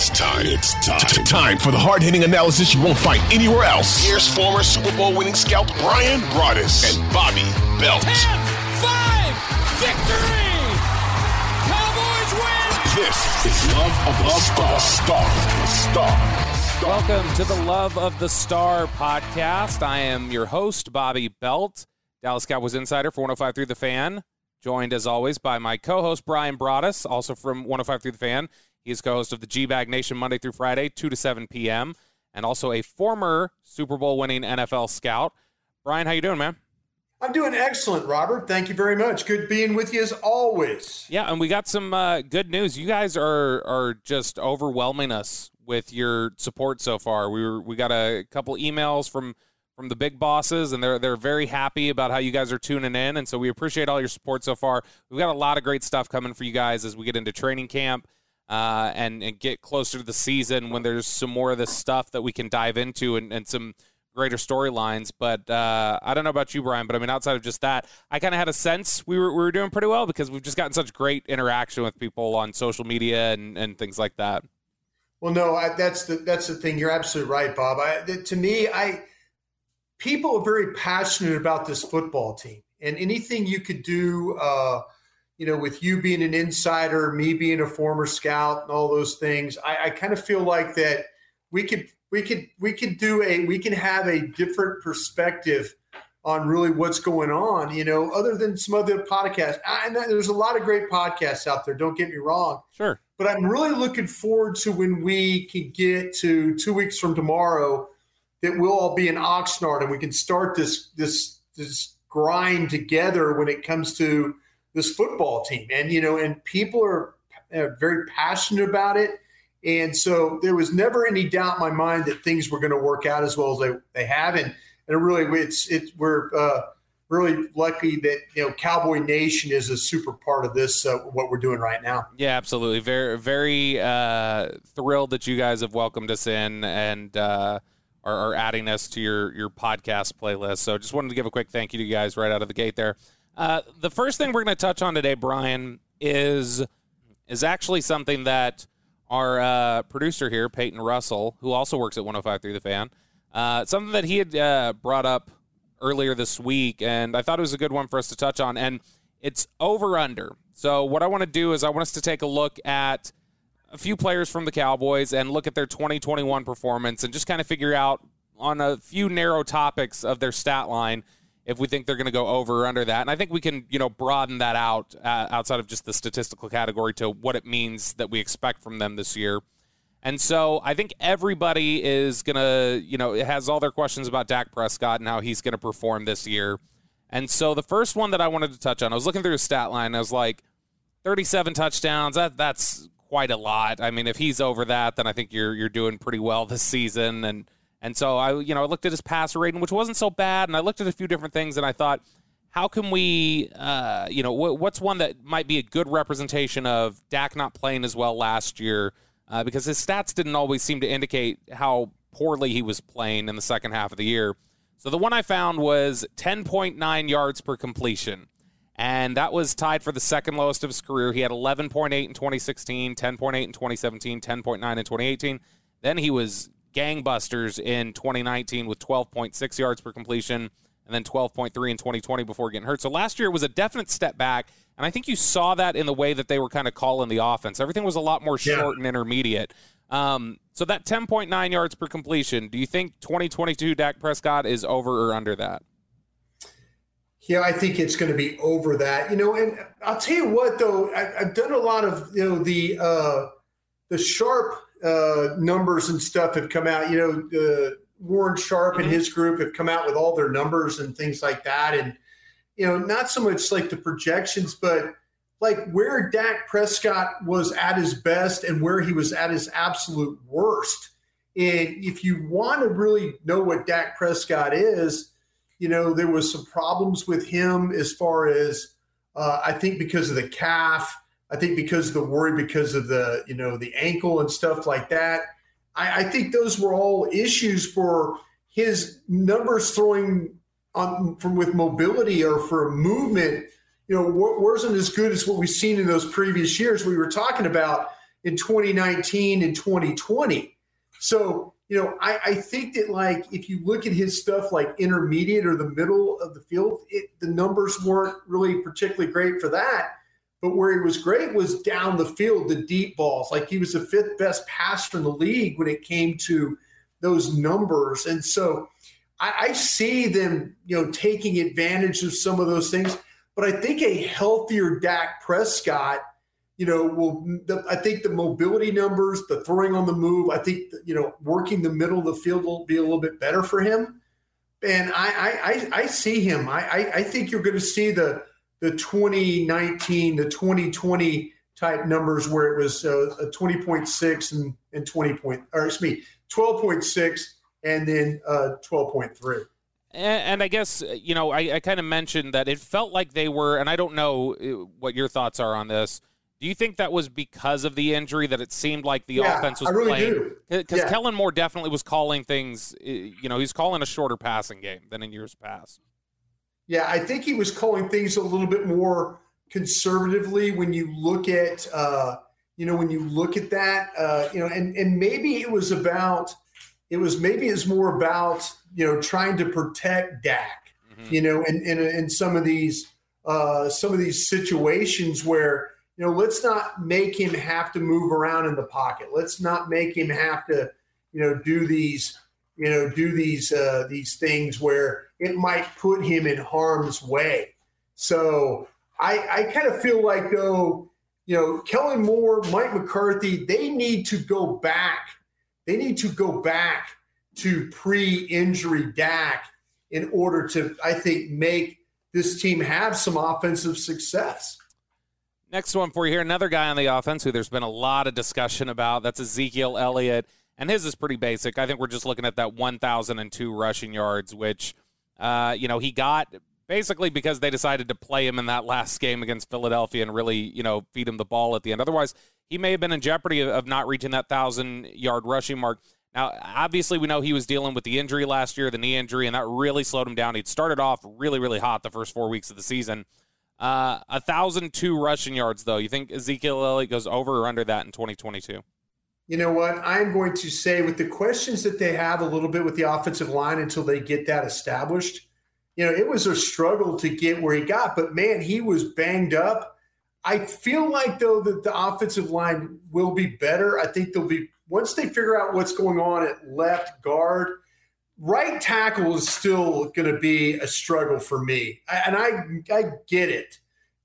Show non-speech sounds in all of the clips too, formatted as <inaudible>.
It's time. It's time. It's time. Time for the hard hitting analysis you won't find anywhere else. Here's former Super Bowl winning scout Bryan Broaddus and Bobby Belt. 10, 5, victory! Cowboys win! This is Love of the Star. Star. The Star. Welcome to the Love of the Star podcast. I am your host, Bobby Belt, Dallas Cowboys insider for 1053 The Fan. Joined as always by my co host, Bryan Broaddus, also from 1053 The Fan. He is co host of the G Bag Nation Monday through Friday, 2 to 7 p.m., and also a former Super Bowl winning NFL scout. Bryan, how you doing, man? I'm doing excellent, Robert. Thank you very much. Good being with you as always. Yeah, and we got some uh, good news. You guys are are just overwhelming us with your support so far. We were we got a couple emails from from the big bosses, and they're they're very happy about how you guys are tuning in, and so we appreciate all your support so far. We've got a lot of great stuff coming for you guys as we get into training camp. Uh, and, and get closer to the season when there's some more of this stuff that we can dive into and, and some greater storylines. But uh, I don't know about you, Bryan, but I mean, outside of just that, I kind of had a sense we were, we were doing pretty well because we've just gotten such great interaction with people on social media and, and things like that. Well, no, I, that's the that's the thing. You're absolutely right, Bob. I, to me, I people are very passionate about this football team, and anything you could do. Uh, you know, with you being an insider, me being a former scout, and all those things, I, I kind of feel like that we could we could we could do a we can have a different perspective on really what's going on. You know, other than some other podcasts, and there's a lot of great podcasts out there. Don't get me wrong. Sure. But I'm really looking forward to when we can get to two weeks from tomorrow that we'll all be in Oxnard and we can start this this this grind together when it comes to this football team. And, you know, and people are, very passionate about it. And so there was never any doubt in my mind that things were going to work out as well as they, they have. And, and really, it's, it's, we're uh, really lucky that, you know, Cowboy Nation is a super part of this, uh, what we're doing right now. Yeah, absolutely. Very, very uh, thrilled that you guys have welcomed us in and, uh, are, are adding us to your, your podcast playlist. So just wanted to give a quick thank you to you guys right out of the gate there. Uh, the first thing we're going to touch on today, Bryan, is is actually something that our uh, producer here, Peyton Russell, who also works at 105.3 The Fan, uh, something that he had uh, brought up earlier this week, and I thought it was a good one for us to touch on. And it's over under. So what I want to do is I want us to take a look at a few players from the Cowboys and look at their 2021 performance and just kind of figure out on a few narrow topics of their stat line – if we think they're going to go over or under that. And I think we can, you know, broaden that out uh, outside of just the statistical category to what it means that we expect from them this year. And so I think everybody is going to, you know, it has all their questions about Dak Prescott and how he's going to perform this year. And so the first one that I wanted to touch on, I was looking through his stat line. I was like, 37 touchdowns. That that's quite a lot. I mean, if he's over that, then I think you're you're doing pretty well this season. And and so I, you know, I looked at his passer rating, which wasn't so bad, and I looked at a few different things, and I thought, how can we, uh, you know, what's one that might be a good representation of Dak not playing as well last year? Uh, because his stats didn't always seem to indicate how poorly he was playing in the second half of the year. So the one I found was 10.9 yards per completion. And that was tied for the second lowest of his career. He had 11.8 in 2016, 10.8 in 2017, 10.9 in 2018. Then he was gangbusters in 2019 with 12.6 yards per completion and then 12.3 in 2020 before getting hurt. So last year it was a definite step back, and I think you saw that in the way that they were kind of calling the offense. Everything was a lot more short yeah. and intermediate. Um, so that 10.9 yards per completion, do you think 2022 Dak Prescott is over or under that? Yeah, I think it's going to be over that. You know, and I'll tell you what, though, I, have done a lot of you know the uh, the sharp uh, numbers and stuff have come out. You know, the Warren Sharp and his group have come out with all their numbers and things like that, and you know, not so much like the projections, but like where Dak Prescott was at his best and where he was at his absolute worst. And if you want to really know what Dak Prescott is, you know, there was some problems with him as far as uh, I think because of the calf, I think because the worry because of the, you know, the ankle and stuff like that. I, I think those were all issues for his numbers throwing on from with mobility or for movement you know, wasn't as good as what we've seen in those previous years we were talking about in 2019 and 2020. So, you know, I, I, think that like if you look at his stuff like intermediate or the middle of the field, it, the numbers weren't really particularly great for that. But where he was great was down the field, the deep balls. Like he was the fifth best passer in the league when it came to those numbers. And so I, I see them, you know, taking advantage of some of those things. But I think a healthier Dak Prescott, you know, will. The, I think the mobility numbers, the throwing on the move, I think you know, working the middle of the field will be a little bit better for him. And I, I, I see him. I, I think you're going to see the the 2019, the 2020 type numbers where it was uh, a 20.6 and, and 20 point, or excuse me, 12.6 and then uh, 12.3. And, and I guess, you know, I, I kind of mentioned that it felt like they were, and I don't know uh, what your thoughts are on this. Do you think that was because of the injury that it seemed like the yeah, offense was really playing? Because yeah. Kellen Moore definitely was calling things, uh, you know, he's calling a shorter passing game than in years past. Yeah, I think he was calling things a little bit more conservatively when you look at, uh, you know, when you look at that, uh, you know, and, and maybe it was about – it was maybe it's more about you know trying to protect Dak, mm-hmm. you know, and in, in, in, some of these uh, some of these situations where you know let's not make him have to move around in the pocket. Let's not make him have to you know do these you know do these uh, these things where it might put him in harm's way. So I, I kind of feel like though you know Kellen Moore, Mike McCarthy, they need to go back they need to go back to pre injury Dak in order to, I think, make this team have some offensive success. Next one for you here. Another guy on the offense who there's been a lot of discussion about. That's Ezekiel Elliott. And his is pretty basic. I think we're just looking at that 1,002 rushing yards, which, uh, you know, he got basically because they decided to play him in that last game against Philadelphia and really, you know, feed him the ball at the end. Otherwise, he may have been in jeopardy of not reaching that thousand yard rushing mark. Now, obviously, we know he was dealing with the injury last year, the knee injury, and that really slowed him down. He'd started off really, really hot the first four weeks of the season. Uh, a thousand two rushing yards, though. You think Ezekiel Elliott goes over or under that in 2022? You know what? I'm going to say with the questions that they have a little bit with the offensive line until they get that established. You know, it was a struggle to get where he got, but man, he was banged up I feel like though that the offensive line will be better. I think they'll be once they figure out what's going on at left guard. Right tackle is still going to be a struggle for me, I, and I I get it.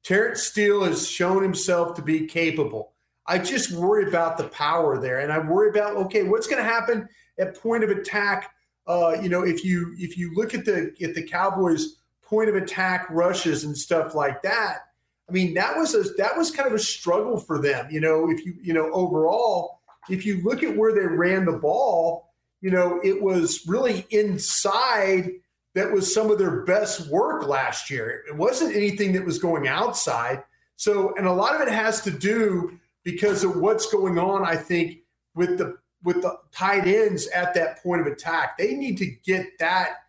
Terence Steele has shown himself to be capable. I just worry about the power there, and I worry about okay, what's going to happen at point of attack. Uh, you know, if you if you look at the at the Cowboys' point of attack rushes and stuff like that, I mean, that was a that was kind of a struggle for them. You know, if you you know overall, if you look at where they ran the ball, you know, it was really inside that was some of their best work last year. It wasn't anything that was going outside. So, and a lot of it has to do because of what's going on. I think with the with the tight ends at that point of attack, they need to get that.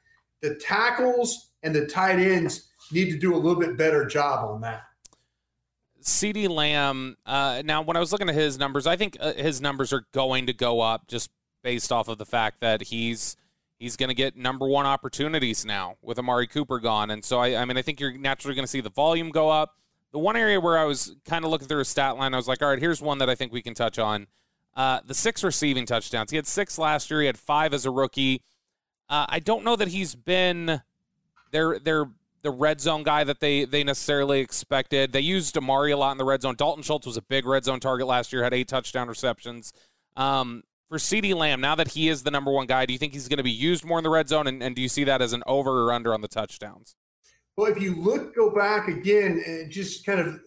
The tackles and the tight ends need to do a little bit better job on that. CeeDee Lamb. Uh, now, when I was looking at his numbers, I think uh, his numbers are going to go up just based off of the fact that he's he's going to get number one opportunities now with Amari Cooper gone, and so I, I mean, I think you're naturally going to see the volume go up. The one area where I was kind of looking through his stat line, I was like, all right, here's one that I think we can touch on. Uh, the six receiving touchdowns. He had six last year. He had five as a rookie. Uh, I don't know that he's been. They're they're the red zone guy that they they necessarily expected. They used Amari a lot in the red zone. Dalton Schultz was a big red zone target last year, had eight touchdown receptions. Um, for CeeDee Lamb, now that he is the number one guy, do you think he's going to be used more in the red zone? And, and do you see that as an over or under on the touchdowns? Well, if you look, go back again, and just kind of,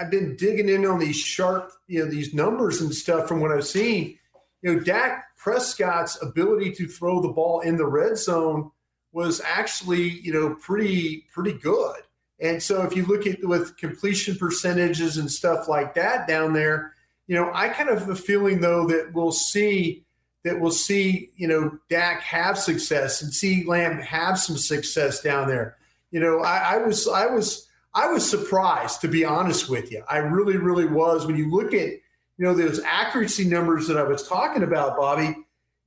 I've been digging in on these sharp, you know, these numbers and stuff from what I've seen. You know, Dak Prescott's ability to throw the ball in the red zone was actually, you know, pretty pretty good. And so if you look at with completion percentages and stuff like that down there, you know, I kind of have a feeling though that we'll see that we'll see, you know, Dak have success and see Lamb have some success down there. You know, I, I was I was I was surprised to be honest with you. I really, really was. When you look at, you know, those accuracy numbers that I was talking about, Bobby,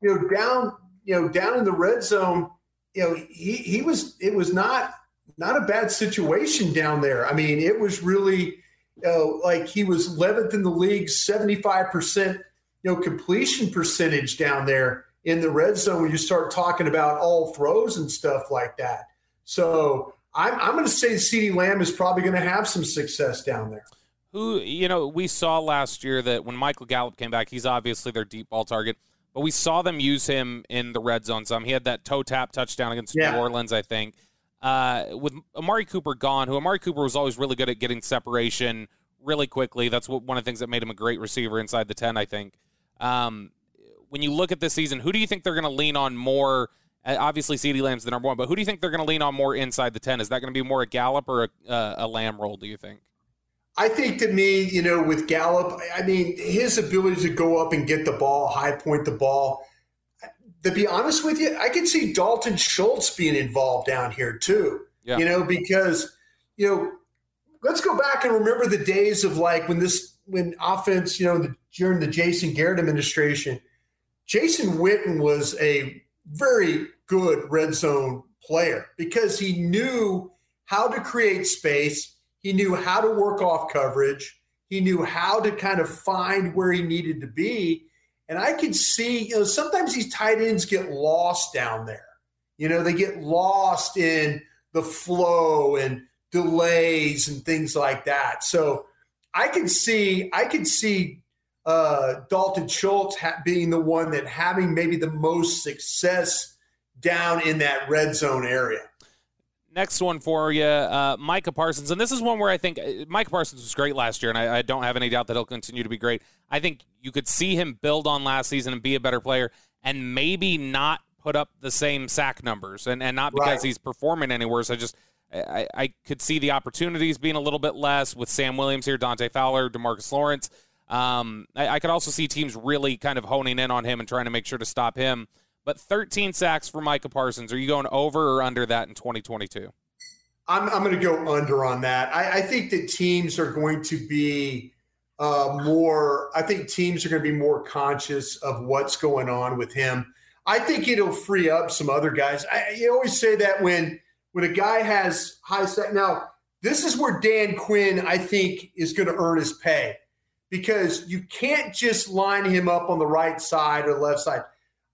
you know, down, you know, down in the red zone, you know, he, he was, it was not, not a bad situation down there. I mean, it was really, you know, like he was 11th in the league, 75%, you know, completion percentage down there in the red zone when you start talking about all throws and stuff like that. So I'm, I'm going to say CeeDee Lamb is probably going to have some success down there. Who, you know, we saw last year that when Michael Gallup came back, he's obviously their deep ball target but we saw them use him in the red zone some. He had that toe tap touchdown against yeah. New Orleans, I think. Uh, with Amari Cooper gone, who Amari Cooper was always really good at getting separation really quickly. That's what, one of the things that made him a great receiver inside the 10, I think. Um, when you look at this season, who do you think they're going to lean on more? Uh, obviously, CeeDee Lamb's the number one, but who do you think they're going to lean on more inside the 10? Is that going to be more a Gallup or a, uh, a Lamb role, do you think? I think to me, you know, with Gallup, I mean, his ability to go up and get the ball, high point the ball. To be honest with you, I can see Dalton Schultz being involved down here too. Yeah. You know, because you know, let's go back and remember the days of like when this when offense, you know, the, during the Jason Garrett administration, Jason Witten was a very good red zone player because he knew how to create space he knew how to work off coverage. He knew how to kind of find where he needed to be. And I could see, you know, sometimes these tight ends get lost down there. You know, they get lost in the flow and delays and things like that. So I could see, I could see uh, Dalton Schultz ha- being the one that having maybe the most success down in that red zone area. Next one for you, uh, Micah Parsons. And this is one where I think uh, Micah Parsons was great last year, and I, I, don't have any doubt that he'll continue to be great. I think you could see him build on last season and be a better player and maybe not put up the same sack numbers. And, and not because right. he's performing any worse. I just, I, I could see the opportunities being a little bit less with Sam Williams here, Dante Fowler, Demarcus Lawrence. Um, I, I could also see teams really kind of honing in on him and trying to make sure to stop him. But 13 sacks for Micah Parsons. Are you going over or under that in 2022? I'm, I'm going to go under on that. I, I think that teams are going to be uh, more, I think teams are going to be more conscious of what's going on with him. I think it'll free up some other guys. I, you always say that when when a guy has high sack. Now, this is where Dan Quinn, I think, is going to earn his pay because you can't just line him up on the right side or left side.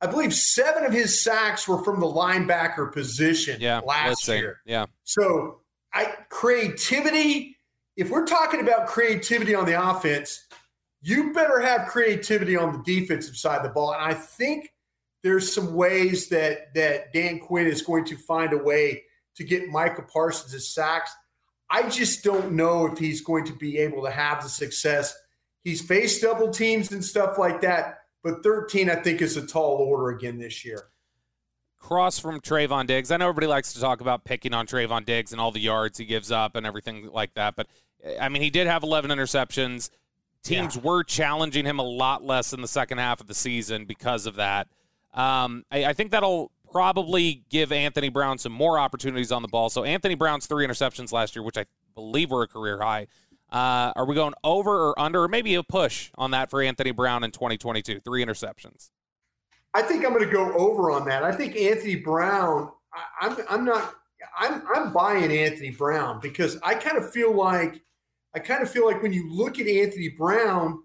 I believe seven of his sacks were from the linebacker position yeah, last year. Yeah. So I creativity, if we're talking about creativity on the offense, you better have creativity on the defensive side of the ball. And I think there's some ways that that Dan Quinn is going to find a way to get Micah Parsons' his sacks. I just don't know if he's going to be able to have the success. He's faced double teams and stuff like that but 13, I think, is a tall order again this year. Cross from Trevon Diggs. I know everybody likes to talk about picking on Trevon Diggs and all the yards he gives up and everything like that, but I mean, he did have 11 interceptions. Teams yeah. were challenging him a lot less in the second half of the season because of that. Um, I, I think that'll probably give Anthony Brown some more opportunities on the ball. So Anthony Brown's three interceptions last year, which I believe were a career high. Uh, are we going over or under, or maybe a push on that for Anthony Brown in 2022? Three interceptions. I think I'm going to go over on that. I think Anthony Brown. I, I'm I'm not. I'm I'm buying Anthony Brown because I kind of feel like I kind of feel like when you look at Anthony Brown,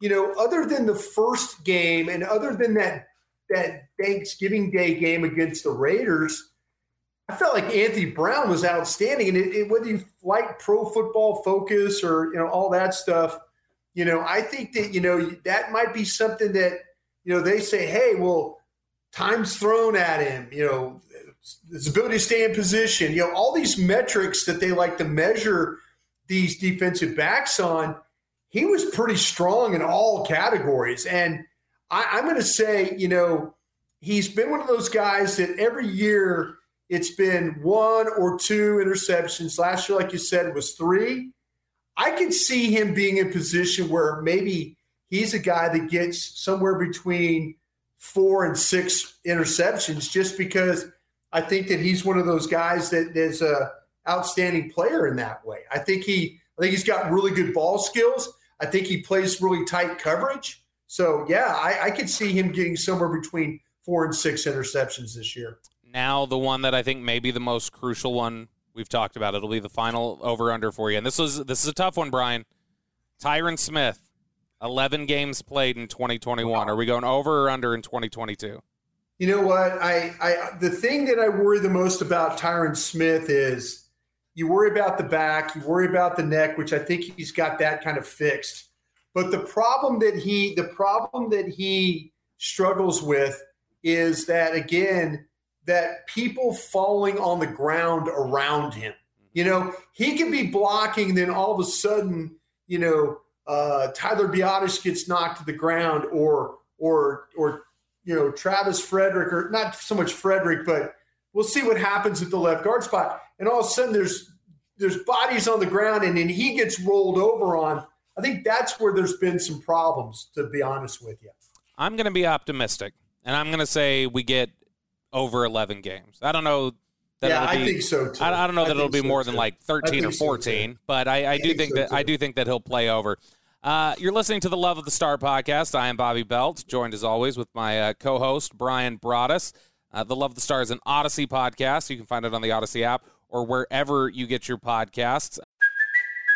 you know, other than the first game and other than that that Thanksgiving Day game against the Raiders, I felt like Anthony Brown was outstanding, and it, it, whether you like Pro Football Focus or you know all that stuff, you know, I think that you know that might be something that you know they say, hey, well, time's thrown at him, you know, his ability to stay in position, you know, all these metrics that they like to measure these defensive backs on. He was pretty strong in all categories, and I, I'm going to say, you know, he's been one of those guys that every year it's been one or two interceptions. Last year, like you said, was three. I could see him being in position where maybe he's a guy that gets somewhere between four and six interceptions just because I think that he's one of those guys that is a outstanding player in that way. I think he I think he's got really good ball skills. I think he plays really tight coverage. So yeah, I, I could see him getting somewhere between four and six interceptions this year now the one that I think may be the most crucial one we've talked about. It'll be the final over under for you. And this was this is a tough one, Bryan. Tyron Smith, 11 games played in 2021. Wow. Are we going over or under in 2022? You know what? I, I the thing that I worry the most about Tyron Smith is you worry about the back, you worry about the neck, which I think he's got that kind of fixed. But the problem that he the problem that he struggles with is that again, that people falling on the ground around him. You know, he can be blocking, then all of a sudden, you know, uh, Tyler Biadasz gets knocked to the ground, or or or you know, Travis Frederick, or not so much Frederick, but we'll see what happens at the left guard spot. And all of a sudden, there's there's bodies on the ground, and then he gets rolled over on. I think that's where there's been some problems, to be honest with you. I'm going to be optimistic, and I'm going to say we get over 11 games. I don't know. That yeah, be, I think so too. I, I don't know that it'll be so more too. than like 13 or 14, so but I, I, I do think, think so that too. I do think that he'll play over. Uh, you're listening to the Love of the Star podcast. I am Bobby Belt, joined as always with my uh, co-host Bryan Broaddus. Uh, the Love of the Star is an Audacy podcast. You can find it on the Audacy app or wherever you get your podcasts.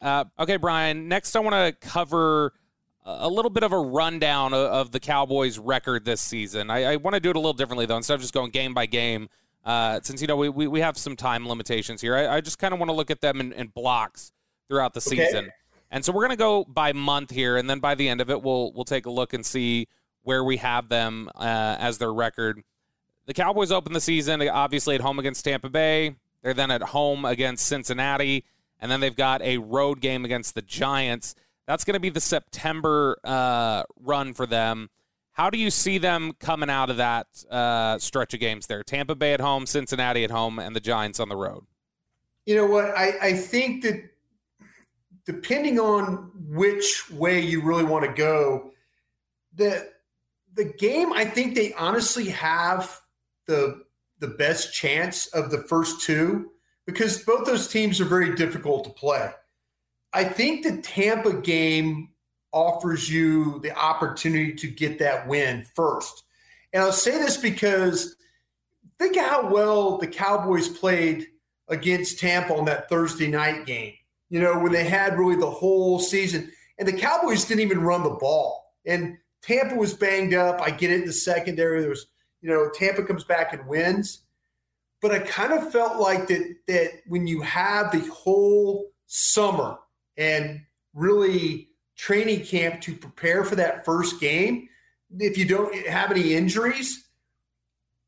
Uh, okay, Bryan. Next, I want to cover a little bit of a rundown of, the Cowboys' record this season. I, I want to do it a little differently, though, instead of just going game by game. Uh, since you know we, we, we, have some time limitations here, I, I just kind of want to look at them in, in, blocks throughout the okay. season. And so we're going to go by month here, and then by the end of it, we'll we'll take a look and see where we have them uh, as their record. The Cowboys open the season obviously at home against Tampa Bay. They're then at home against Cincinnati and then they've got a road game against the Giants. That's going to be the September uh, run for them. How do you see them coming out of that uh, stretch of games there? Tampa Bay at home, Cincinnati at home, and the Giants on the road. You know what? I, I think that depending on which way you really want to go, the the game I think they honestly have the the best chance of the first two because both those teams are very difficult to play. I think the Tampa game offers you the opportunity to get that win first. And I'll say this because think of how well the Cowboys played against Tampa on that Thursday night game, you know, when they had really the whole season. And the Cowboys didn't even run the ball. And Tampa was banged up. I get it in the secondary. There was, you know, Tampa comes back and wins but I kind of felt like that that when you have the whole summer and really training camp to prepare for that first game, if you don't have any injuries,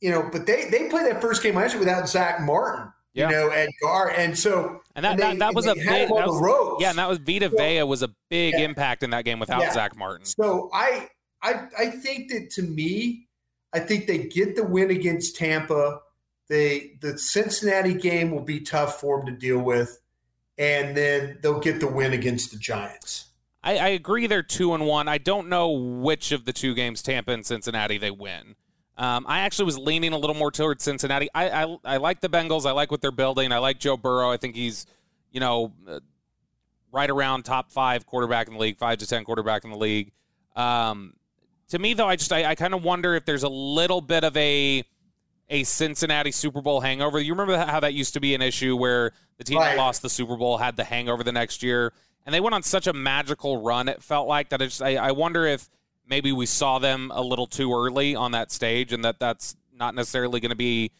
you know, but they they played that first game last year without Zach Martin. you know, at guard. And so and that and that, they- that was a big that was- yeah, and that was Vita So- Vea was a big Yeah. impact in that game without Yeah. Zach Martin. So I, I, I think that to me, I think they get the win against Tampa. They the Cincinnati game will be tough for them to deal with, and then they'll get the win against the Giants. I, I agree they're two and one. I don't know which of the two games, Tampa and Cincinnati, they win. Um, I actually was leaning a little more towards Cincinnati. I, I I like the Bengals. I like what they're building. I like Joe Burrow. I think he's, you know, uh, right around top five quarterback in the league, five to ten quarterback in the league. Um, to me, though, I just I, I kind of wonder if there's a little bit of a a Cincinnati Super Bowl hangover. You remember how that used to be an issue where the team that lost the Super Bowl had the hangover the next year, and they went on such a magical run. It felt like that. I just I, I wonder if maybe we saw them a little too early on that stage, and that that's not necessarily going to be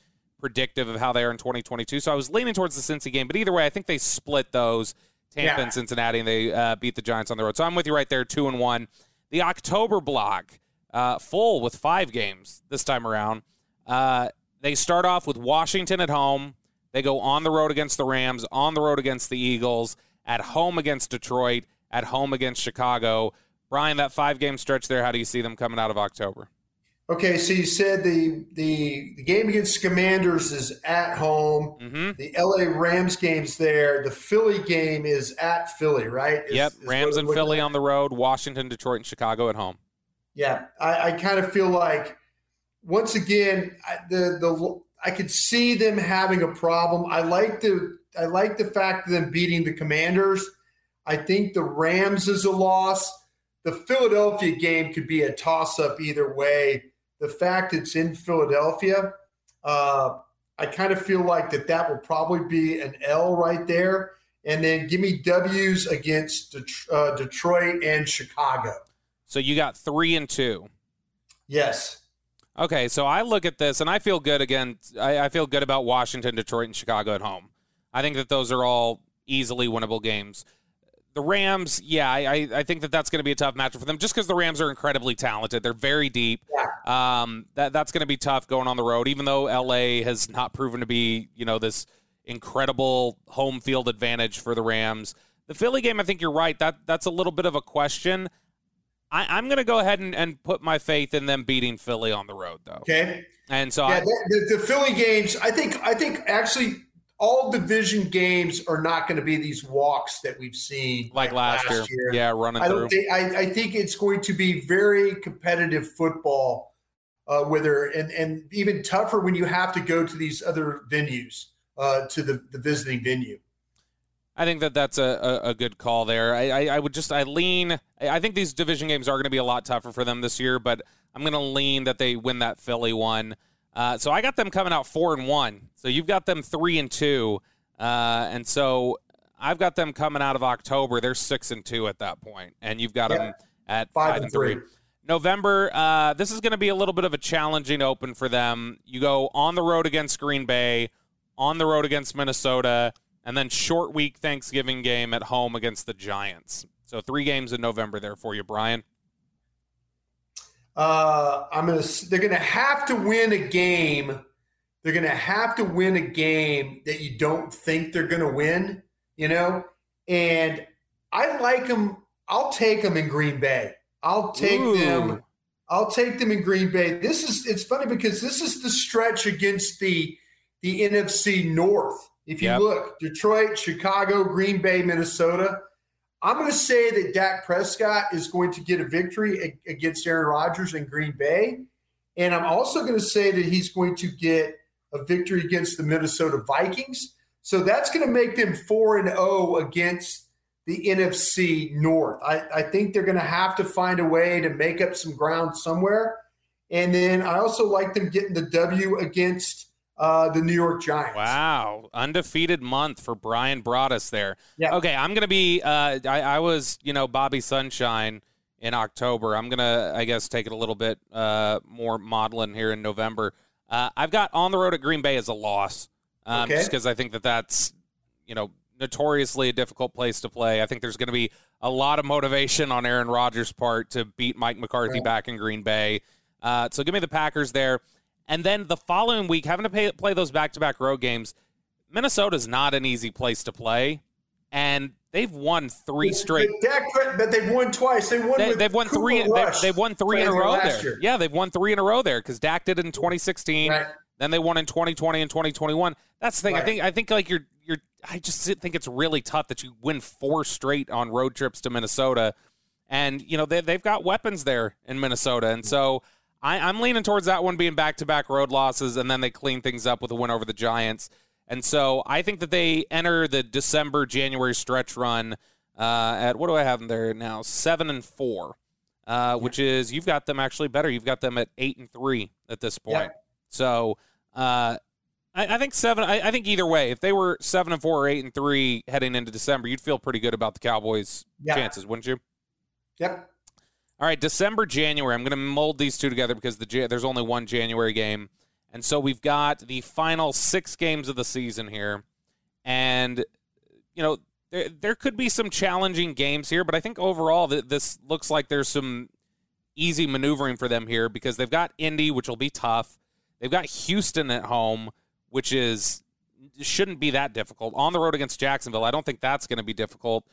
predictive of how they are in 2022. So I was leaning towards the Cincy game, but either way, I think they split those Tampa Yeah. and Cincinnati, and they uh, beat the Giants on the road. So I'm with you right there, two and one. The October block, uh, full with five games this time around. Uh, they start off with Washington at home. They go on the road against the Rams, on the road against the Eagles, at home against Detroit, at home against Chicago. Bryan, that five game stretch there, how do you see them coming out of October? Okay, so you said the the, the game against Commanders is at home. Mm-hmm. The LA Rams game's there. The Philly game is at Philly, right? Is- Yep, is Rams and Philly at? on the road, Washington, Detroit, and Chicago at home. Yeah, I, I kind of feel like once again I, the the I could see them having a problem. I like the I like the fact of them beating the Commanders. I think the Rams is a loss. The Philadelphia game could be a toss up either way. The fact it's in Philadelphia, uh, I kind of feel like that that will probably be an L right there. And then give me W's against Det- uh, Detroit and Chicago. So you got three and two. Yes. Okay, so I look at this and I feel good again. I, I feel good about Washington, Detroit, and Chicago at home. I think that those are all easily winnable games. The Rams, yeah, I, I- I think that that's going to be a tough matchup for them just because the Rams are incredibly talented. They're very deep. Um, that that's going to be tough going on the road, even though LA has not proven to be, you know, this incredible home field advantage for the Rams. The Philly game, I think you're right. That that's a little bit of a question. I, I'm going to go ahead and, and put my faith in them beating Philly on the road, though. Okay. And so Yeah, I, the, the, the Philly games. I think. I think actually all division games are not going to be these walks that we've seen like last, year, yeah, running I through. think. I, I think it's going to be very competitive football. Uh, whether and and even tougher when you have to go to these other venues uh, to the the visiting venue. I think that that's a, a, a good call there. I, I, I would just I lean. I think these division games are going to be a lot tougher for them this year, but I'm going to lean that they win that Philly one. Uh, so I got them coming out four and one. So you've got them three and two, uh, and so I've got them coming out of October. They're six and two at that point, and you've got Yeah. them at Five five, and and three. three. November, uh, this is going to be a little bit of a challenging open for them. You go on the road against Green Bay, on the road against Minnesota, and then short week Thanksgiving game at home against the Giants. So three games in November there for you, Bryan. Uh, I'm gonna. They're gonna have to win a game. They're gonna have to win a game that you don't think they're gonna win. You know, and I like them. I'll take them in Green Bay. I'll take Ooh. them. I'll take them in Green Bay. This is. It's funny because this is the stretch against the the NFC North. If you Yep. look, Detroit, Chicago, Green Bay, Minnesota. I'm going to say that Dak Prescott is going to get a victory against Aaron Rodgers in Green Bay. And I'm also going to say that he's going to get a victory against the Minnesota Vikings. So that's going to make them 4 and 0 against the NFC North. I, I think they're going to have to find a way to make up some ground somewhere. And then I also like them getting the W against uh, the New York Giants. Wow, undefeated month for Bryan Broaddus there. Yeah. Okay, I'm gonna be. Uh, I, I was, you know, Bobby Sunshine in October. I'm gonna, I guess, take it a little bit uh, more modeling here in November. Uh, I've got on the road at Green Bay as a loss, um, Okay. just because I think that that's, you know, notoriously a difficult place to play. I think there's going to be a lot of motivation on Aaron Rodgers' part to beat Mike McCarthy Right. back in Green Bay. Uh, so give me the Packers there. And then the following week, having to pay, play those back to back road games, Minnesota's not an easy place to play, and they've won three straight. Dak, but they've won twice. They won. They, have won Cooper three. They, Rush they've won three in a row there. year. Yeah, they've won three in a row there because Dak did it in 2016. Right. Then they won in 2020 and 2021. That's the thing. I think. I think like you're. You're. I just think it's really tough that you win four straight on road trips to Minnesota, and you know they they've got weapons there in Minnesota, and so I, I'm leaning towards that one being back to back road losses, and then they clean things up with a win over the Giants. And so I think that they enter the December January stretch run uh, at what do I have them there now? Seven and four, uh, which is you've got them actually better. You've got them at eight and three at this point. Yeah. So uh, I, I think seven. I, I think either way, if they were seven and four or eight and three heading into December, you'd feel pretty good about the Cowboys' Yeah. chances, wouldn't you? Yep. All right, December, January. I'm going to mold these two together because the there's only one January game, and so we've got the final six games of the season here, and you know there there could be some challenging games here, but I think overall th- this looks like there's some easy maneuvering for them here because they've got Indy, which will be tough. They've got Houston at home, which is shouldn't be that difficult. On the road against Jacksonville, I don't think that's going to be difficult.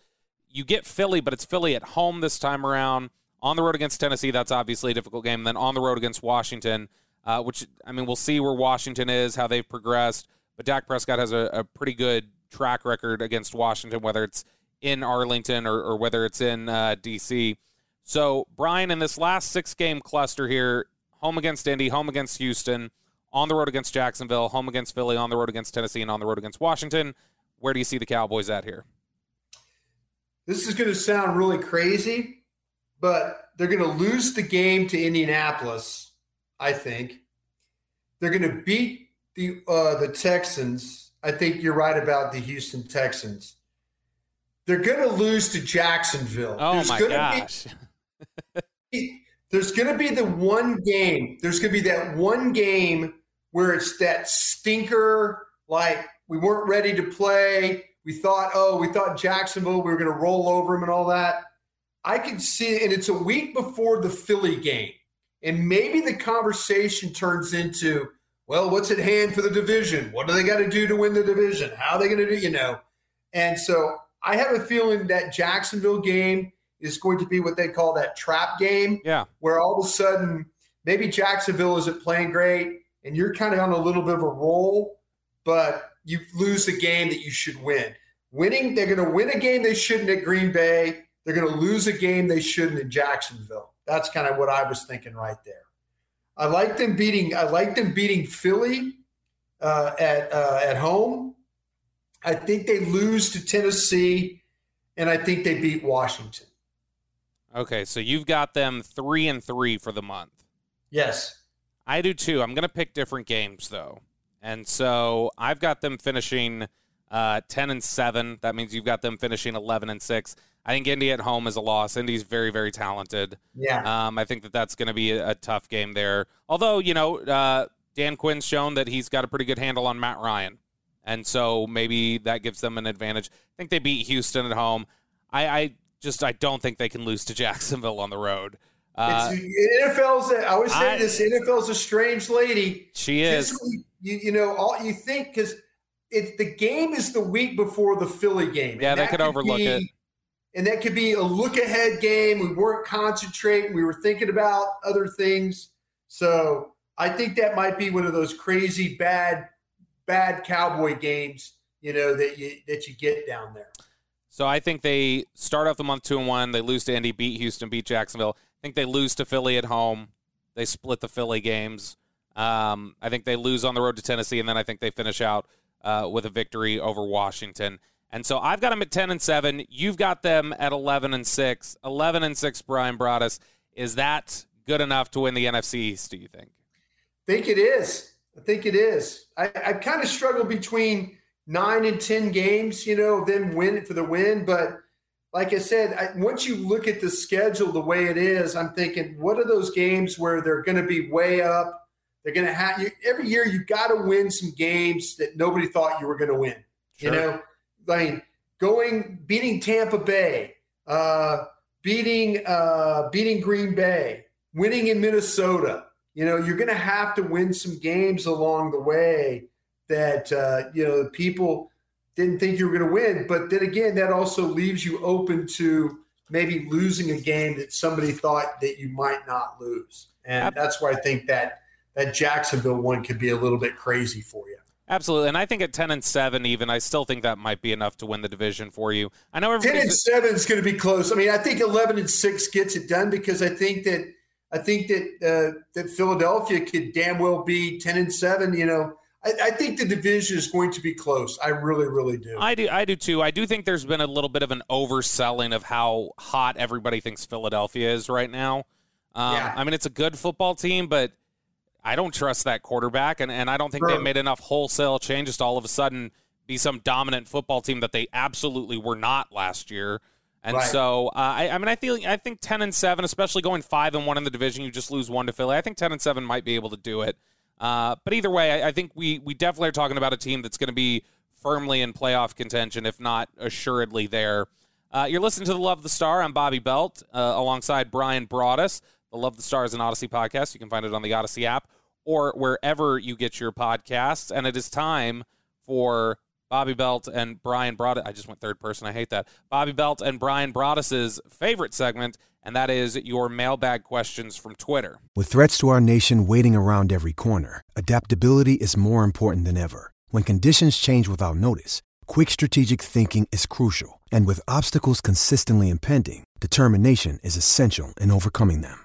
You get Philly, but it's Philly at home this time around. On the road against Tennessee, that's obviously a difficult game. then on the road against Washington, uh, which I mean, we'll see where Washington is, how they've progressed. But Dak Prescott has a, a pretty good track record against Washington, whether it's in Arlington or, or whether it's in uh, D.C. So, Bryan, in this last six game cluster here, home against Indy, home against Houston, on the road against Jacksonville, home against Philly, on the road against Tennessee, and on the road against Washington, where do you see the Cowboys at here? This is going to sound really crazy, but they're going to lose the game to Indianapolis. I think they're going to beat the uh, the Texans. I think you're right about the Houston Texans. They're going to lose to Jacksonville. Oh There's my gonna gosh. Be, <laughs> there's going to be the one game. There's going to be that one game where it's that stinker. Like we weren't ready to play. We thought, oh, we thought Jacksonville, we were going to roll over them and all that. I can see, and it's a week before the Philly game. And maybe the conversation turns into, well, what's at hand for the division? What do they got to do to win the division? How are they going to do, you know? And so I have a feeling that Jacksonville game is going to be what they call that trap game, Yeah. where all of a sudden maybe Jacksonville isn't playing great and you're kind of on a little bit of a roll, but you lose a game that you should win. Winning, they're going to win a game they shouldn't at Green Bay. They're going to lose a game they shouldn't in Jacksonville. That's kind of what I was thinking right there. I like them beating. I like them beating Philly uh, at uh, at home. I think they lose to Tennessee, and I think they beat Washington. Okay, so you've got them three and three for the month. Yes. I do too. I'm going to pick different games though, and so I've got them finishing uh, ten and seven. That means you've got them finishing eleven and six. I think Indy at home is a loss. Indy's very, very talented. Yeah. Um, I think that that's going to be a, a tough game there. Although you know, uh, Dan Quinn's shown that he's got a pretty good handle on Matt Ryan, and so maybe that gives them an advantage. I think they beat Houston at home. I, I just I don't think they can lose to <laughs> Jacksonville on the road. Uh, it's, NFL's. I always say I- this. NFL's a strange lady. she is. You, you know, all you think because it's the game is the week before the Philly game. Yeah, they that could overlook be- it. And that could be a look ahead game. We weren't concentrating. We were thinking about other things. So I think that might be one of those crazy bad, bad cowboy games. You know that you that you get down there. So I think they start off the month two and one. They lose to Indy, beat Houston, beat Jacksonville. I think they lose to Philly at home. They split the Philly games. Um, I think they lose on the road to Tennessee, and then I think they finish out uh, with a victory over Washington. And so I've got them at ten and seven. You've got them at eleven and six. Eleven and six. Bryan Broaddus. Is that good enough to win the NFC East? Do you think? think it is. I think it is. I, I kind of struggle between nine and ten games, you know, them win for the win. But like I said, I, once you look at the schedule the way it is, I'm thinking, what are those games where they're going to be way up? They're going to have you, every year. You got to win some games that nobody thought you were going to win. Sure. You know, I mean, going beating Tampa Bay, uh, beating uh, beating Green Bay, winning in Minnesota. You know, you're going to have to win some games along the way that uh, you know people didn't think you were going to win. But then again, that also leaves you open to maybe losing a game that somebody thought that you might not lose, and that's why I think that that Jacksonville one could be a little bit crazy for you. Absolutely, and I think at ten and seven, even I still think that might be enough to win the division for you. I know ten and seven is going to be close. I mean, I think eleven and six gets it done because I think that I think that uh, that Philadelphia could damn well be ten and seven. You know, I, I, think the division is going to be close. I really, really do. I do. I do too. I do think there's been a little bit of an overselling of how hot everybody thinks Philadelphia is right now. Um, yeah. I mean, it's a good football team, but I don't trust that quarterback, and, and I don't think sure. they made enough wholesale changes to all of a sudden be some dominant football team that they absolutely were not last year. And right. so, uh, I, I, mean, I feel I think ten and seven, especially going five and one in the division, you just lose one to Philly. I think ten and seven might be able to do it. Uh, but either way, I, I, think we we definitely are talking about a team that's going to be firmly in playoff contention, if not assuredly there. Uh, you're listening to the Love the Star. I'm Bobby Belt uh, alongside Bryan Broaddus. The Love the Stars and Audacy podcast. You can find it on the Audacy app or wherever you get your podcasts. And it is time for Bobby Belt and Bryan Broaddus. I just went third person. I hate that. Bobby Belt and Bryan Broaddus's favorite segment, and that is your mailbag questions from Twitter. With threats to our nation waiting around every corner, adaptability is more important than ever. When conditions change without notice, quick strategic thinking is crucial. And with obstacles consistently impending, determination is essential in overcoming them.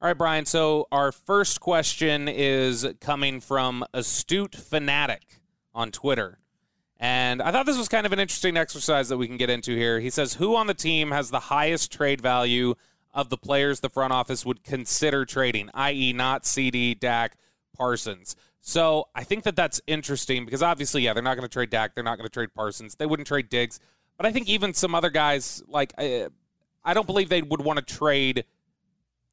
All right, Bryan. So our first question is coming from Astute Fanatic on Twitter. And I thought this was kind of an interesting exercise that we can get into here. He says, Who on the team has the highest trade value of the players the front office would consider trading, i.e., not CeeDee, Dak, Parsons? So I think that that's interesting because obviously, yeah, they're not going to trade Dak. They're not going to trade Parsons. They wouldn't trade Diggs. But I think even some other guys, like, uh, I don't believe they would want to trade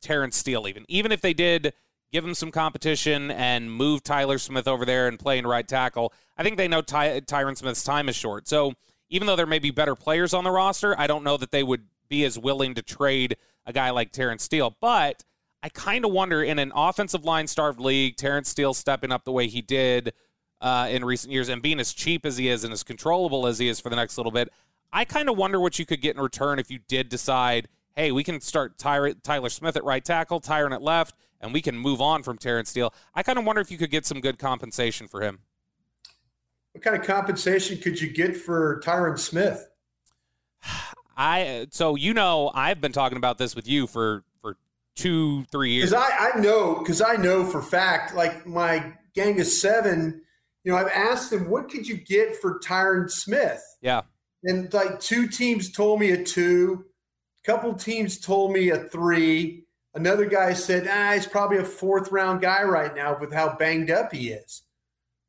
Terence Steele, even. Even if they did give him some competition and move Tyler Smith over there and play in right tackle, I think they know Ty- Tyron Smith's time is short. So even though there may be better players on the roster, I don't know that they would be as willing to trade a guy like Terence Steele. But I kind of wonder in an offensive line starved league, Terence Steele stepping up the way he did uh, in recent years and being as cheap as he is and as controllable as he is for the next little bit, I kind of wonder what you could get in return if you did decide hey, we can start Tyler, Tyler Smith at right tackle, Tyron at left, and we can move on from Terence Steele. I kind of wonder if you could get some good compensation for him. What kind of compensation could you get for Tyron Smith? <sighs> I so you know I've been talking about this with you for for two three years. Because I, I know because I know for fact like my gang of seven, you know I've asked them what could you get for Tyron Smith? Yeah, and like two teams told me a two, couple teams told me a three. Another guy said, ah, he's probably a fourth round guy right now with how banged up he is.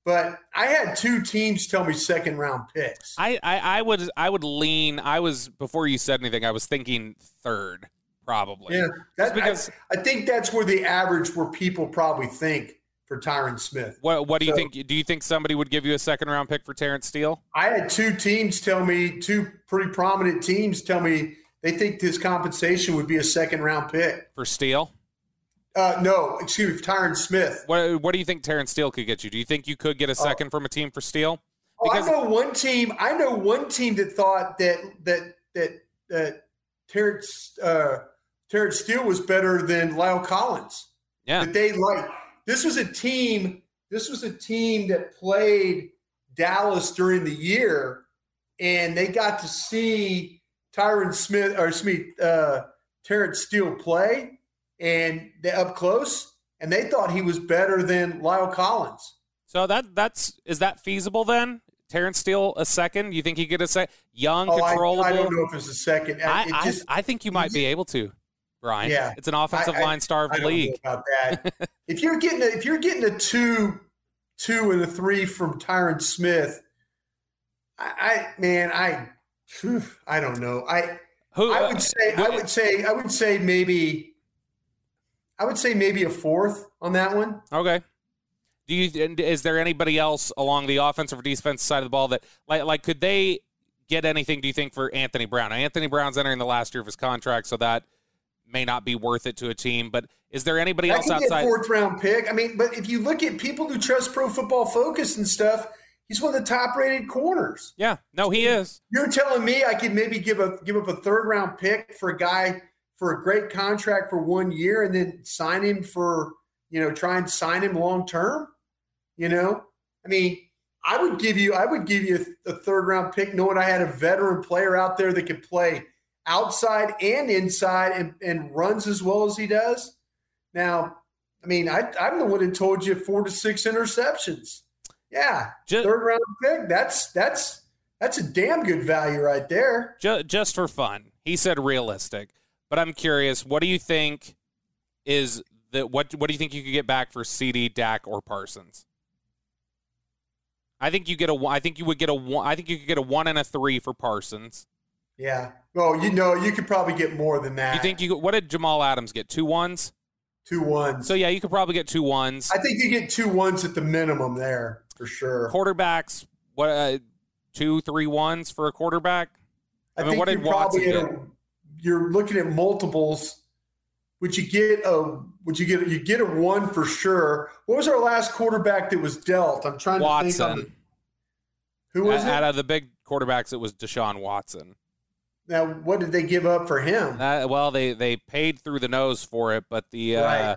But I had two teams tell me second round picks. I, I, I would I would lean. I was before you said anything. I was thinking third, probably. Yeah, that, because I, I, think that's where the average where people probably think for Tyron Smith. What What do so, you think? Do you think somebody would give you a second round pick for Terence Steele? I had two teams tell me, two pretty prominent teams tell me they think his compensation would be a second round pick for Steele. Uh, no, excuse me, Tyron Smith. What, what do you think Terence Steele could get you? Do you think you could get a uh, second uh, from a team for Steele? Because- oh, I know one team. I know one team that thought that that that that Terence uh, Terence Steele was better than La'el Collins. Yeah, that they like. This was a team. This was a team that played Dallas during the year, and they got to see Tyron Smith or Smith, uh, Terence Steele play, and they up close, and they thought he was better than La'el Collins. So that that's is that feasible then? Terence Steele a second? You think he could a second? Young, Oh, I, controllable. I don't know if it's a second. I, It I, just- I think you might be able to, Bryan. Yeah. it's an offensive I- I- line star of I the don't know league. about that. <laughs> if you're getting a, if you're getting a two, two and a three from Tyron Smith, I, I man, I, <sighs> I don't know. I Who I uh, would say I would say I would say maybe I would say maybe a fourth on that one. Okay. Do you is there anybody else along the offensive or defensive side of the ball that like like could they get anything? Do you think for Anthony Brown? Now, Anthony Brown's entering the last year of his contract, so that may not be worth it to a team. But is there anybody else could be a outside? fourth round pick. I mean, but if you look at people who trust Pro Football Focus and stuff, he's one of the top rated corners. Yeah, no, he is. You're telling me I could maybe give a give up a third round pick for a guy for a great contract for one year and then sign him for you know try and sign him long term. You know, I mean, I would give you I would give you a, third round pick knowing I had a veteran player out there that could play outside and inside and, and runs as well as he does. Now, I mean, I, I'm the one that told you four to six interceptions. Yeah, third round pick. That's that's that's a damn good value right there. Just, just for fun, he said realistic. But I'm curious, what do you think is the what? What do you think you could get back for CeeDee, Dak, or Parsons? I think you get a. I think you would get a one. I think you could get a one and a three for Parsons. Yeah. Well, you know, you could probably get more than that. You think you? What did Jamal Adams get? Two ones. Two ones. So yeah, you could probably get two ones. I think you get two ones at the minimum there for sure. Quarterbacks, what? Uh, two, three ones for a quarterback. I, mean, think what did you're Watson get? a- you're looking at multiples. Would you get a? Would you get? You get a one for sure. What was our last quarterback that was dealt? I'm trying to think. Watson. who was out, it? out of the big quarterbacks, it was Deshaun Watson. now, what did they give up for him? Uh, well, they they paid through the nose for it, but the uh, Right.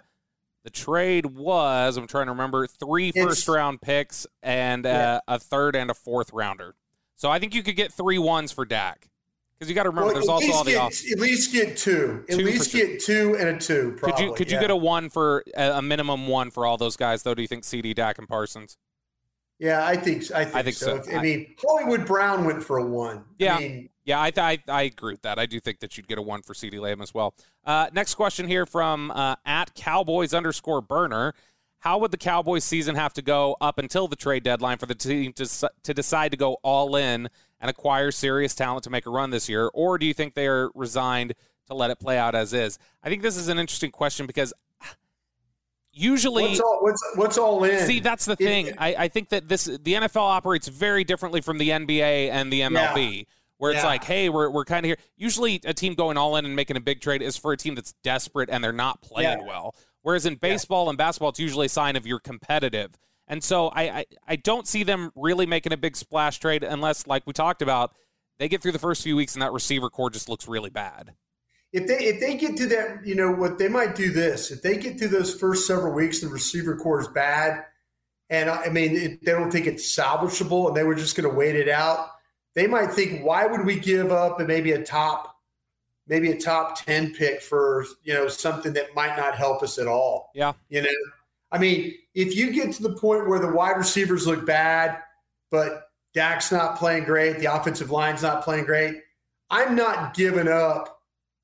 The trade was I'm trying to remember, three first round picks and uh, a third and a fourth rounder. So I think you could get three ones for Dak because you got to remember Well, there's also all the get, off. At least get two. At Two least get two and a two. Probably, Could you could you get a one for a, minimum one for all those guys though? Do you think CeeDee, Dak, and Parsons? Yeah, I think I think, think so. so. If- I mean, Hollywood Brown went for a one. Yeah. I mean, Yeah, I, th- I I agree with that. I do think that you'd get a one for CeeDee Lamb as well. Uh, next question here from uh, at Cowboys underscore burner. How would the Cowboys season have to go up until the trade deadline for the team to, to decide to go all in and acquire serious talent to make a run this year? Or do you think they are resigned to let it play out as is? I think this is an interesting question because usually what's all what's what's all in? See, that's the thing. I, I think that this the NFL operates very differently from the NBA and the MLB, where it's Yeah. like, hey, we're, we're kind of here. Usually, a team going all in and making a big trade is for a team that's desperate and they're not playing Yeah. well. Whereas in baseball and basketball, it's usually a sign of you're competitive. And so I, I I don't see them really making a big splash trade unless, like we talked about, they get through the first few weeks and that receiver core just looks really bad. if they if they get to that, you know what they might do this. If they get through those first several weeks, and the receiver core is bad, and I I mean it, they don't think it's salvageable, and they were just going to wait it out. They might think, why would we give up and maybe a top, maybe a top ten pick for you know something that might not help us at all. Yeah. You know, I mean, if you get to the point where the wide receivers look bad, but Dak's not playing great, the offensive line's not playing great, I'm not giving up.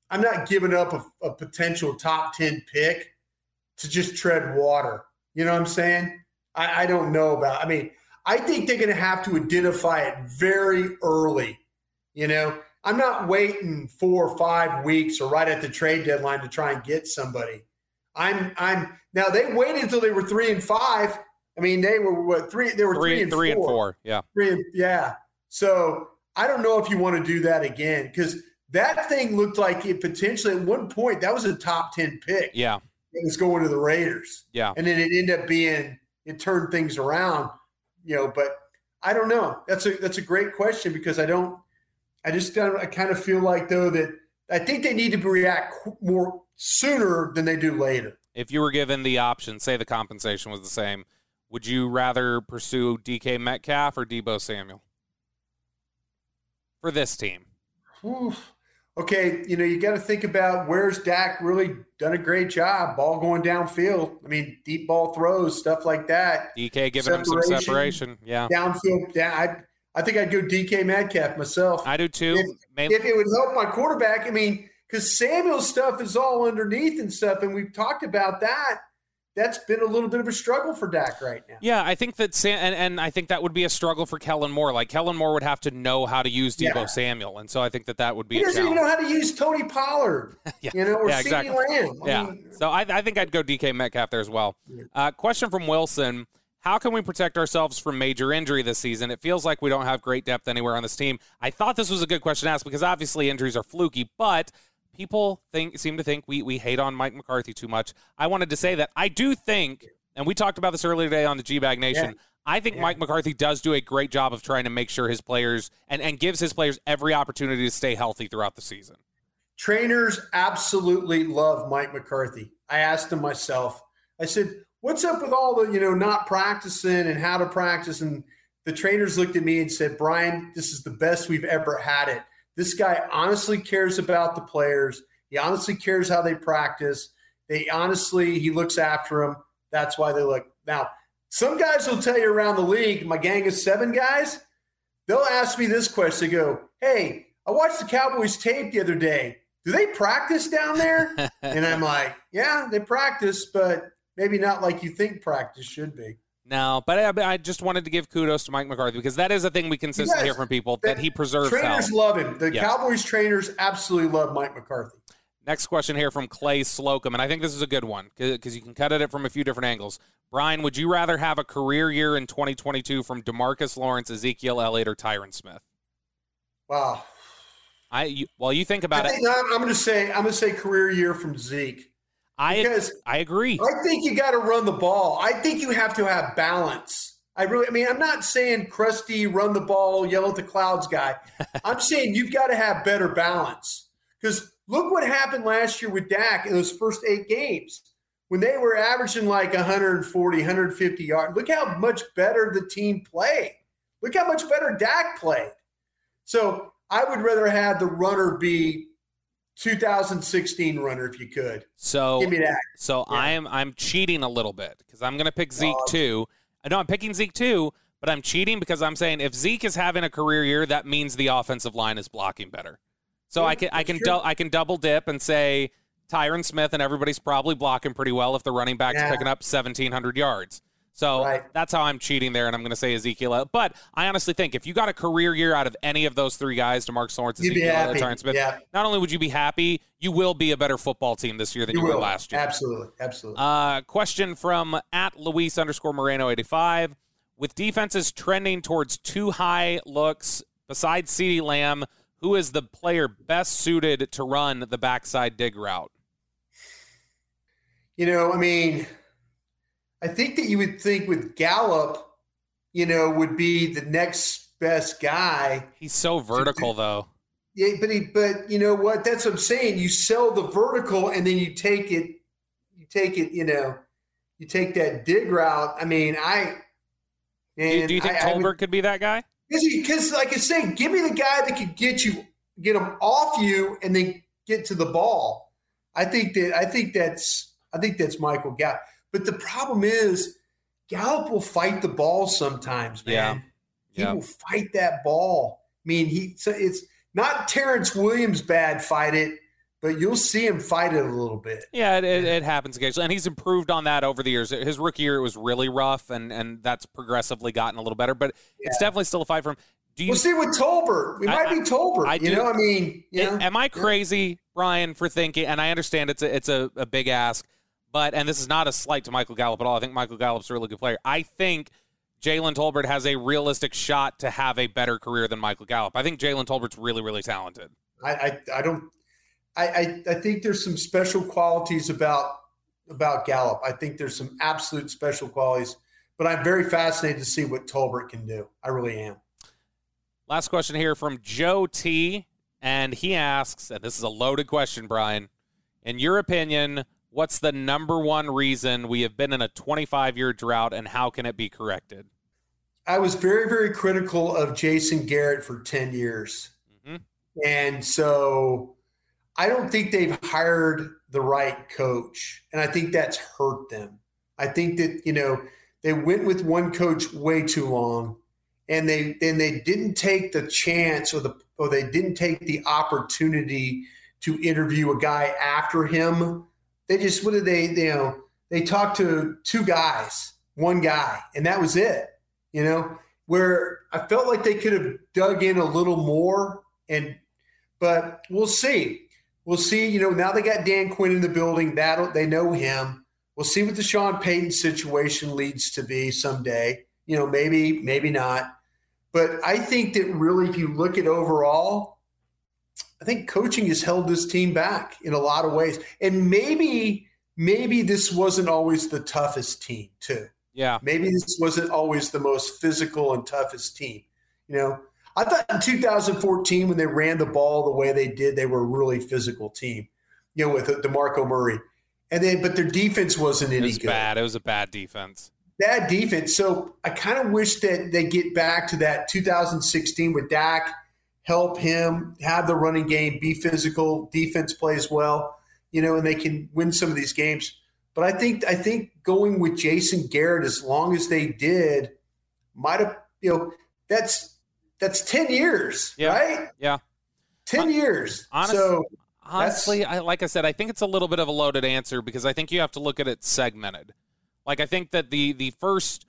I'm not giving up a, a potential top 10 pick to just tread water. You know what I'm saying? I, I don't know about. I mean, I think they're going to have to identify it very early. You know, I'm not waiting four or five weeks or right at the trade deadline to try and get somebody. I'm I'm now they waited until they were three and five. I mean, they were what three? They were three, Three, and three four. and four. Yeah. Three and yeah. So I don't know if you want to do that again because that thing looked like it potentially at one point that was a top ten pick. Yeah. It was going to the Raiders. Yeah. And then it ended up being it turned things around, you know. But I don't know. That's a that's a great question because I don't. I just don't. I kind of feel like though that I think they need to react more sooner than they do later. If you were given the option, say the compensation was the same, would you rather pursue DK Metcalf or Deebo Samuel for this team? Oof. Okay, you know, you got to think about where's Dak really done a great job, ball going downfield. I mean, deep ball throws, stuff like that. DK giving him some separation. Yeah. Downfield. Yeah, I, I think I'd go DK Metcalf myself. I do too. If, if it would help my quarterback, I mean, because Samuel's stuff is all underneath and stuff, and we've talked about that that's been a little bit of a struggle for Dak right now. Yeah, I think that Sam, and, and I think that would be a struggle for Kellen Moore. Like Kellen Moore would have to know how to use Deebo yeah. Samuel, and so I think that that would be. He doesn't even know how to use Tony Pollard. <laughs> yeah. you know, or yeah, exactly. Lamb. I yeah, mean, so I, I, think I'd go DK Metcalf there as well. Uh, question from Wilson. How can we protect ourselves from major injury this season? It feels like we don't have great depth anywhere on this team. I thought this was a good question to ask because obviously injuries are fluky, but people think seem to think we we hate on Mike McCarthy too much. I wanted to say that I do think and we talked about this earlier today on the G Bag Nation. Yeah. I think yeah. Mike McCarthy does do a great job of trying to make sure his players and, and gives his players every opportunity to stay healthy throughout the season. Trainers absolutely love Mike McCarthy. I asked him myself, I said, What's up with all the, you know, not practicing and how to practice? And the trainers looked at me and said, Bryan, this is the best we've ever had it. This guy honestly cares about the players. He honestly cares how they practice. They honestly, he looks after them. That's why they look. Now, some guys will tell you around the league, my gang of seven guys, they'll ask me this question. They go, Hey, I watched the Cowboys tape the other day. Do they practice down there? <laughs> and I'm like, Yeah, they practice, but maybe not like you think practice should be. No, but I, I, just wanted to give kudos to Mike McCarthy because that is a thing we consistently hear from people that, that he preserves. Trainers love him. The Cowboys trainers absolutely love Mike McCarthy. Next question here from Clay Slocum, and I think this is a good one because you can cut at it from a few different angles. Bryan, would you rather have a career year in 2022 from DeMarcus Lawrence, Ezekiel Elliott, or Tyron Smith? Wow. I you, well, you think about I it. I'm, I'm going to say I'm going to say career year from Zeke. I because I agree. I think you got to run the ball. I think you have to have balance. I really, I mean, I'm not saying crusty, run the ball, yell at the clouds guy. <laughs> I'm saying you've got to have better balance because Look what happened last year with Dak in those first eight games when they were averaging like 140, 150 yards. Look how much better the team played. Look how much better Dak played. So I would rather have the runner be 2016 runner if you could. So give me that. So yeah. I'm I'm cheating a little bit because I'm going to pick Zeke uh, too. I know I'm picking Zeke too, but I'm cheating because I'm saying if Zeke is having a career year, that means the offensive line is blocking better. So yeah, I can I can du- I can double dip and say Tyron Smith and everybody's probably blocking pretty well if the running back's yeah. picking up 1700 yards. So right. that's how I'm cheating there, and I'm going to say Ezekiel. But I honestly think if you got a career year out of any of those three guys, DeMarcus Lawrence, Ezekiel, Tyron Smith, yeah. not only would you be happy, you will be a better football team this year than you, you were last year. Absolutely, absolutely. Uh, question from at Luis underscore Moreno 85. With defenses trending towards too high looks, besides CeeDee Lamb, who is the player best suited to run the backside dig route? You know, I mean, I think that you would think with Gallup, you know, would be the next best guy. He's so vertical, though. Yeah, but he, but you know what? That's what I'm saying. You sell the vertical, and then you take it, you take it, you know, you take that dig route. I mean, I. do, do, you think I, Tolbert I would, could be that guy? Because, like I say, give me the guy that could get you, get him off you, and then get to the ball. I think that I think that's I think that's Michael Gallup. But the problem is, Gallup will fight the ball sometimes, man. Yeah. He yeah. will fight that ball. I mean, he so it's not Terrance Williams bad fight it but you'll see him fight it a little bit. Yeah, it, it, it, happens occasionally, and he's improved on that over the years. His rookie year it was really rough, and and that's progressively gotten a little better, but yeah. it's definitely still a fight for him. Do you we'll see with Tolbert? We I, might be Tolbert. I, I you do, know, I mean, you know? am I crazy, Bryan, for thinking? And I understand it's a it's a, a big ask, but and this is not a slight to Michael Gallup at all. I think Michael Gallup's a really good player. I think. Jalen Tolbert has a realistic shot to have a better career than Michael Gallup. I think Jalen Tolbert's really, really talented. I, I, I don't I, I, I think there's some special qualities about about Gallup. I think there's some absolute special qualities, but I'm very fascinated to see what Tolbert can do. I really am. Last question here from Joe T. And he asks, and this is a loaded question, Bryan. In your opinion, what's the number one reason we have been in a 25 year drought and how can it be corrected? I was very, very critical of Jason Garrett for 10 years. Mm-hmm. And so I don't think they've hired the right coach, and I think that's hurt them. I think that you know they went with one coach way too long, and they then they didn't take the chance or the or they didn't take the opportunity to interview a guy after him. They just what did they you know they talked to two guys, one guy, and that was it. You know where I felt like they could have dug in a little more and but we'll see. We'll see. You know, now they got Dan Quinn in the building. That they know him. We'll see what the Sean Payton situation leads to be someday. You know, maybe, maybe not. But I think that really, if you look at overall, I think coaching has held this team back in a lot of ways. And maybe, maybe this wasn't always the toughest team, too. Yeah. Maybe this wasn't always the most physical and toughest team. You know, I thought in 2014 when they ran the ball the way they did, they were a really physical team. You know, with DeMarco Murray, and then but their defense wasn't any it was good. Bad. It was a bad defense. Bad defense. So I kind of wish that they get back to that 2016 with Dak, help him have the running game, be physical, defense plays well, you know, and they can win some of these games. But I think I think going with Jason Garrett as long as they did might have you know that's that's 10 years, yeah. right? Yeah. 10 years. Honestly, so honestly, I, like I said, I think it's a little bit of a loaded answer because I think you have to look at it segmented. Like I think that the the first,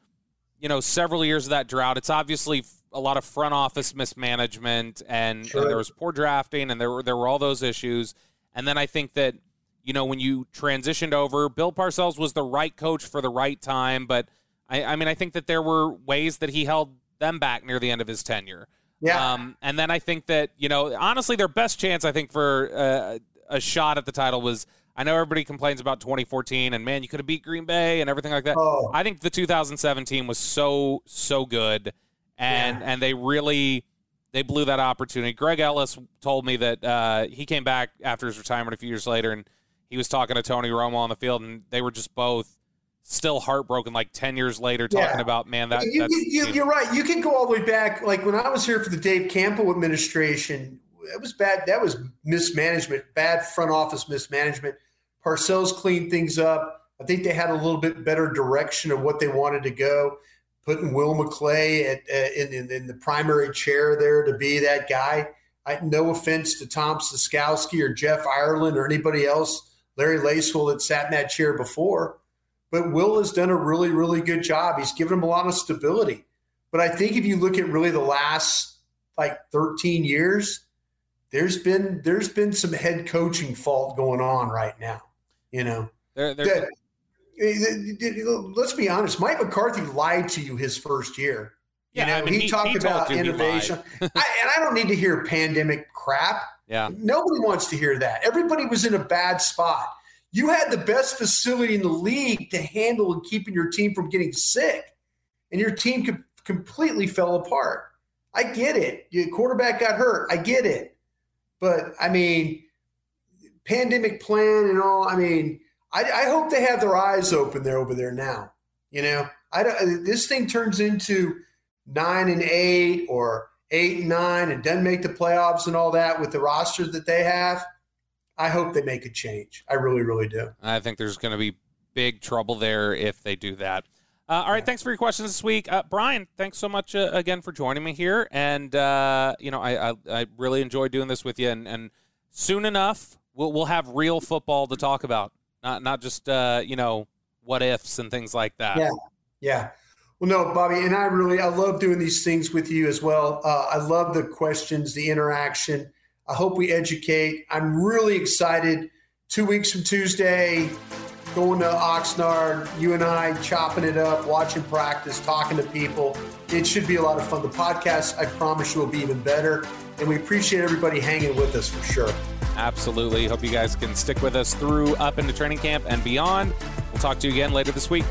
you know, several years of that drought, it's obviously a lot of front office mismanagement and, Sure. and there was poor drafting and there were there were all those issues. And then I think that you know when you transitioned over, Bill Parcells was the right coach for the right time, but I, I mean I think that there were ways that he held them back near the end of his tenure. Yeah. Um, and then I think that you know, honestly, their best chance, I think, for uh, a shot at the title was. I know everybody complains about 2014, and man, you could have beat Green Bay and everything like that. Oh. I think the 2017 was so so good, and and they really they blew that opportunity. Greg Ellis told me that uh, he came back after his retirement a few years later, and he was talking to Tony Romo on the field, and they were just both still heartbroken, like 10 years later, talking Yeah. about man that. you, that's, you, are right. You can go all the way back. Like when I was here for the Dave Campo administration, it was bad. That was mismanagement, bad front office mismanagement. Parcells cleaned things up. I think they had a little bit better direction of what they wanted to go. Putting Will McClay at, uh, in, in, in the primary chair there to be that guy. I, no offense to Tom Ciskowski or Jeff Ireland or anybody else, Larry Lacewell that sat in that chair before. But Will has done a really, really good job. He's given him a lot of stability. But I think if you look at really the last like 13 years, there's been there's been some head coaching fault going on right now. You know, They're, they're, That- Eh, eh, eh, let's be honest. Mike McCarthy lied to you his first year. You Yeah, know, I mean, he, he- talked he about you he lied. innovation, <laughs> I, and I don't need to hear pandemic crap. yeah. Nobody wants to hear that. Everybody was in a bad spot. You had the best facility in the league to handle and keeping your team from getting sick, and your team com- completely fell apart. I get it. Your quarterback got hurt. I get it. But I mean, pandemic plan and all. I mean, I, I hope they have their eyes open there over there now. You know, I don't. This thing turns into nine and eight or eight and nine and doesn't make the playoffs and all that with the roster that they have. I hope they make a change. I really, really do. I think there's going to be big trouble there if they do that. Uh, all right, thanks for your questions this week, uh, Bryan. Thanks so much uh, again for joining me here, and uh, you know I, I I really enjoy doing this with you, and, and soon enough we'll we'll have real football to talk about, not not just uh, you know what ifs and things like that. Yeah, yeah. Well, no, Bobby, and I really I love doing these things with you as well. Uh, I love the questions, the interaction. I hope we educate. I'm really excited. Two weeks from Tuesday, going to Oxnard, you and I chopping it up, watching practice, talking to people. It should be a lot of fun. The podcast, I promise you, will be even better. And we appreciate everybody hanging with us for sure. Absolutely. Hope you guys can stick with us through up into training camp and beyond. We'll talk to you again later this week.